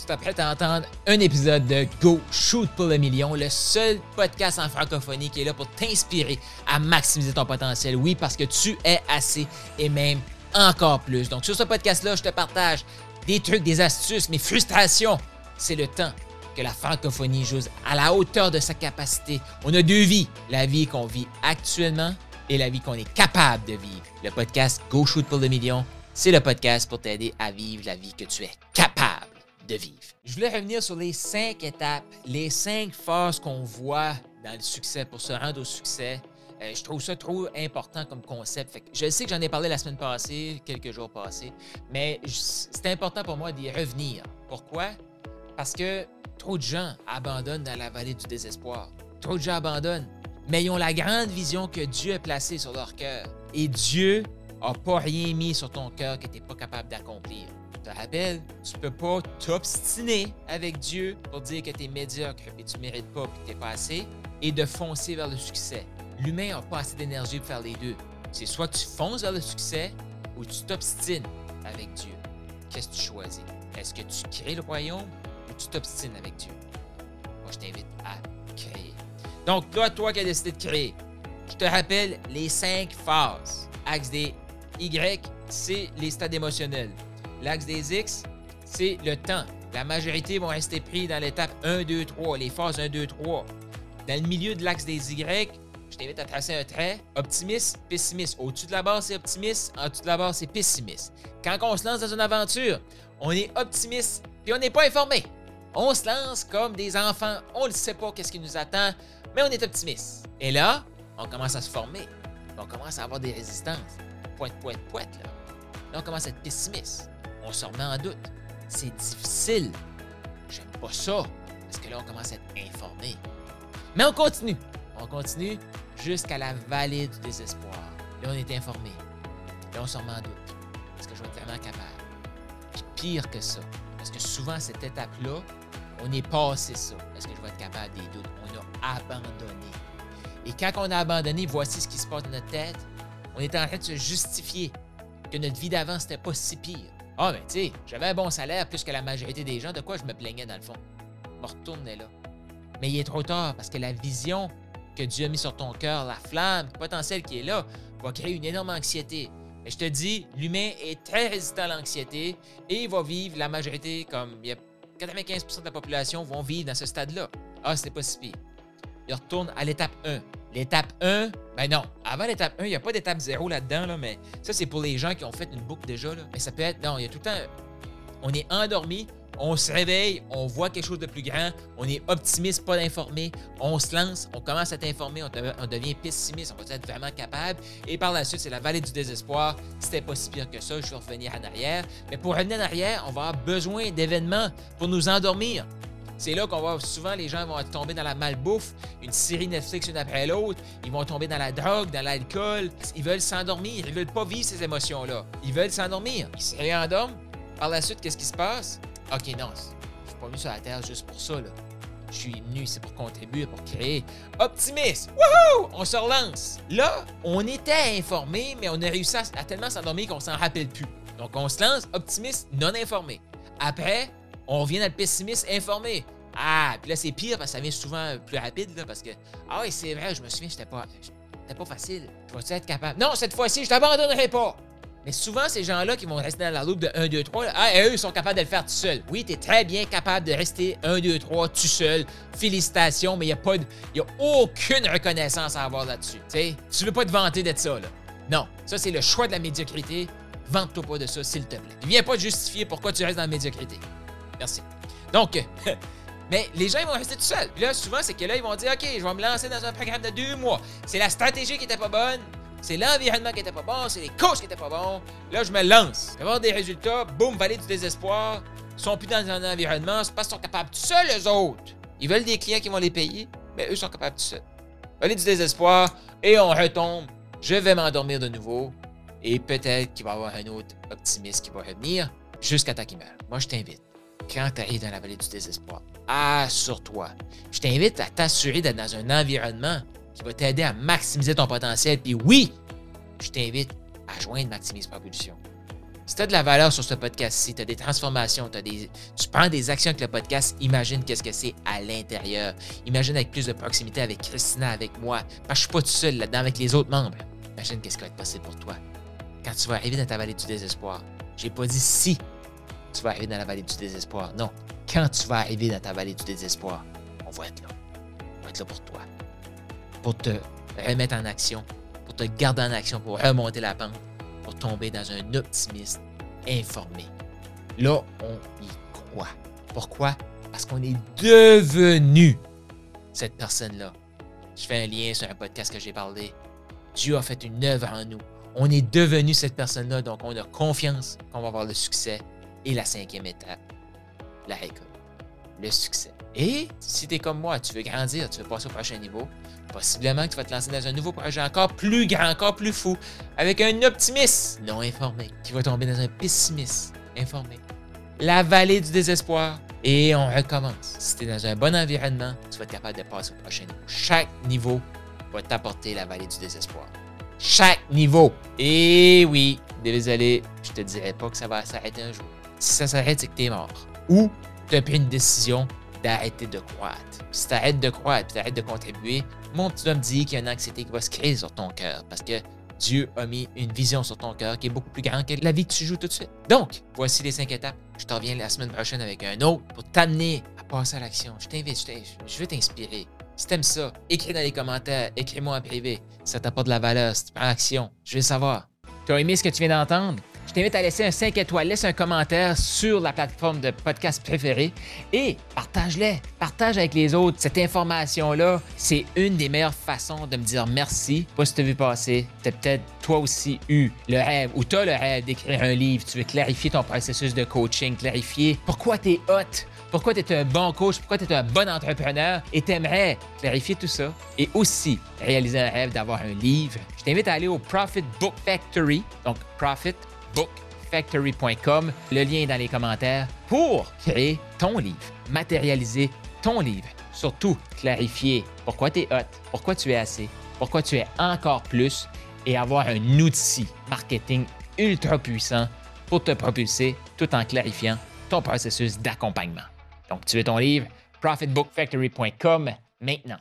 Tu t'apprêtes à entendre un épisode de Go Shoot pour le million, le seul podcast en francophonie qui est là pour t'inspirer à maximiser ton potentiel. Oui, parce que tu es assez et même encore plus. Donc, sur ce podcast-là, je te partage des trucs, des astuces, mes frustrations. C'est le temps que la francophonie joue à la hauteur de sa capacité. On a deux vies, la vie qu'on vit actuellement et la vie qu'on est capable de vivre. Le podcast Go Shoot pour le million, c'est le podcast pour t'aider à vivre la vie que tu es capable vivre. Je voulais revenir sur les cinq étapes, les cinq phases qu'on voit dans le succès pour se rendre au succès. Euh, je trouve ça trop important comme concept. je sais que j'en ai parlé la semaine passée, quelques jours passés, mais c'est important pour moi d'y revenir. Pourquoi? Parce que trop de gens abandonnent dans la vallée du désespoir. Trop de gens abandonnent, mais ils ont la grande vision que Dieu a placée sur leur cœur. Et Dieu n'a pas rien mis sur ton cœur que tu n'es pas capable d'accomplir te rappelle, tu peux pas t'obstiner avec Dieu pour dire que tu es médiocre et tu mérites pas que tu pas assez et de foncer vers le succès. L'humain n'a pas assez d'énergie pour faire les deux. C'est soit tu fonces vers le succès ou tu t'obstines avec Dieu. Qu'est-ce que tu choisis? Est-ce que tu crées le royaume ou tu t'obstines avec Dieu? Moi, je t'invite à créer. Donc, toi, toi qui as décidé de créer, je te rappelle les cinq phases. Axe des Y, c'est les stades émotionnels. L'axe des X, c'est le temps. La majorité vont rester pris dans l'étape 1, 2, 3, les phases 1, 2, 3. Dans le milieu de l'axe des Y, je t'invite à tracer un trait. Optimiste, pessimiste. Au-dessus de la barre, c'est optimiste. En dessous de la barre, c'est pessimiste. Quand on se lance dans une aventure, on est optimiste, puis on n'est pas informé. On se lance comme des enfants. On ne sait pas qu'est-ce qui nous attend, mais on est optimiste. Et là, on commence à se former. On commence à avoir des résistances. Pointe, pointe, pointe, là. Là, on commence à être pessimiste on se remet en doute. C'est difficile. J'aime pas ça. Parce que là, on commence à être informé. Mais on continue. On continue jusqu'à la vallée du désespoir. Là, on est informé. Là, on se remet en doute. Est-ce que je vais être vraiment capable? Puis pire que ça. Parce que souvent, cette étape-là, on est passé ça. Est-ce que je vais être capable des doutes? On a abandonné. Et quand on a abandonné, voici ce qui se passe dans notre tête. On est en train de se justifier que notre vie d'avant, c'était pas si pire. Ah, ben, tu sais, j'avais un bon salaire plus que la majorité des gens. De quoi je me plaignais dans le fond? Je me retournais là. Mais il est trop tard parce que la vision que Dieu a mis sur ton cœur, la flamme potentielle qui est là, va créer une énorme anxiété. Et je te dis, l'humain est très résistant à l'anxiété et il va vivre la majorité, comme il y a 95% de la population vont vivre dans ce stade-là. Ah, c'est pas si pire. Il retourne à l'étape 1. L'étape 1, ben non. Avant l'étape 1, il n'y a pas d'étape 0 là-dedans, là, mais ça, c'est pour les gens qui ont fait une boucle déjà. Là. Mais ça peut être. Non, il y a tout le temps. On est endormi, on se réveille, on voit quelque chose de plus grand, on est optimiste, pas informé, on se lance, on commence à être informé, on, devient pessimiste, on va être vraiment capable. Et par la suite, c'est la vallée du désespoir. C'était pas si pire que ça, je vais revenir en arrière. Mais pour revenir en arrière, on va avoir besoin d'événements pour nous endormir. C'est là qu'on va souvent les gens vont tomber dans la malbouffe, une série Netflix une après l'autre, ils vont tomber dans la drogue, dans l'alcool, ils veulent s'endormir, ils veulent pas vivre ces émotions-là. Ils veulent s'endormir. Ils se réendorment. Par la suite, qu'est-ce qui se passe? OK, non, je suis pas venu sur la Terre juste pour ça, là. Je suis venu ici pour contribuer, pour créer. Optimiste! Wouhou! On se relance. Là, on était informé, mais on a réussi à, à tellement s'endormir qu'on s'en rappelle plus. Donc, on se lance, optimiste, non informé. Après, on vient d'être pessimiste informé. Ah, puis là, c'est pire parce que ça vient souvent plus rapide, là, parce que, ah oui, c'est vrai, je me souviens, c'était pas, c'était pas facile. Je vais être capable? Non, cette fois-ci, je t'abandonnerai pas. Mais souvent, ces gens-là qui vont rester dans la loupe de 1, 2, 3, ah, eux, ils sont capables de le faire tout seul. Oui, tu es très bien capable de rester 1, 2, 3 tout seul. Félicitations, mais il n'y a, aucune reconnaissance à avoir là-dessus. Tu tu veux pas te vanter d'être ça. Non, ça, c'est le choix de la médiocrité. Vante-toi pas de ça, s'il te plaît. Ne viens pas justifier pourquoi tu restes dans la médiocrité. Merci. Donc, mais les gens, ils vont rester tout seuls. Puis là, souvent, c'est que là, ils vont dire, OK, je vais me lancer dans un programme de deux mois. C'est la stratégie qui était pas bonne. C'est l'environnement qui était pas bon. C'est les coachs qui étaient pas bons. Là, je me lance. Avoir des résultats. Boum, vallée du désespoir. Ils sont plus dans un environnement. C'est parce qu'ils sont capables tout seuls, eux autres. Ils veulent des clients qui vont les payer. Mais eux sont capables tout seuls. Vallée du désespoir. Et on retombe. Je vais m'endormir de nouveau. Et peut-être qu'il va y avoir un autre optimiste qui va revenir jusqu'à ta Moi, je t'invite quand tu arrives dans la vallée du désespoir. Assure-toi. Je t'invite à t'assurer d'être dans un environnement qui va t'aider à maximiser ton potentiel. Puis oui, je t'invite à joindre Maximise Propulsion. Si tu as de la valeur sur ce podcast-ci, tu as des transformations, des, tu prends des actions avec le podcast, imagine qu'est-ce que c'est à l'intérieur. Imagine avec plus de proximité avec Christina, avec moi. Parce que je suis pas tout seul là-dedans avec les autres membres. Imagine qu'est-ce qui va être possible pour toi quand tu vas arriver dans ta vallée du désespoir. J'ai pas dit si tu vas arriver dans la vallée du désespoir. Non, quand tu vas arriver dans ta vallée du désespoir, on va être là. On va être là pour toi. Pour te remettre en action, pour te garder en action, pour remonter la pente, pour tomber dans un optimisme informé. Là, on y croit. Pourquoi? Parce qu'on est devenu cette personne-là. Je fais un lien sur un podcast que j'ai parlé. Dieu a fait une œuvre en nous. On est devenu cette personne-là, donc on a confiance qu'on va avoir le succès. Et la cinquième étape, la récolte, le succès. Et si tu es comme moi, tu veux grandir, tu veux passer au prochain niveau, possiblement que tu vas te lancer dans un nouveau projet encore plus grand, encore plus fou, avec un optimiste non informé qui va tomber dans un pessimiste informé. La vallée du désespoir. Et on recommence. Si tu es dans un bon environnement, tu vas être capable de passer au prochain niveau. Chaque niveau va t'apporter la vallée du désespoir. Chaque niveau. Et oui, désolé, je te dirais pas que ça va s'arrêter un jour. Si ça s'arrête, c'est que tu es mort. Ou tu as pris une décision d'arrêter de croître. Si tu arrêtes de croître, tu arrêtes de contribuer, mon petit homme dit qu'il y a une anxiété qui va se créer sur ton cœur parce que Dieu a mis une vision sur ton cœur qui est beaucoup plus grande que la vie que tu joues tout de suite. Donc, voici les cinq étapes. Je te reviens la semaine prochaine avec un autre pour t'amener à passer à l'action. Je t'invite, je, veux t'inspirer. Si t'aimes ça, écris dans les commentaires, écris-moi en privé. Ça t'apporte de la valeur, si tu prends action. Je veux savoir. Tu as aimé ce que tu viens d'entendre? Je t'invite à laisser un 5 étoiles, laisse un commentaire sur la plateforme de podcast préférée et partage-les. Partage avec les autres. Cette information-là, c'est une des meilleures façons de me dire merci. Pas si tu as vu passer, tu as peut-être toi aussi eu le rêve ou tu as le rêve d'écrire un livre. Tu veux clarifier ton processus de coaching, clarifier pourquoi tu es hot, pourquoi tu es un bon coach, pourquoi tu es un bon entrepreneur et tu aimerais clarifier tout ça et aussi réaliser un rêve d'avoir un livre. Je t'invite à aller au Profit Book Factory, donc Profit bookfactory.com. Le lien est dans les commentaires pour créer ton livre, matérialiser ton livre. Surtout, clarifier pourquoi tu es hot, pourquoi tu es assez, pourquoi tu es encore plus et avoir un outil marketing ultra puissant pour te propulser tout en clarifiant ton processus d'accompagnement. Donc, tu veux ton livre? profitbookfactory.com maintenant.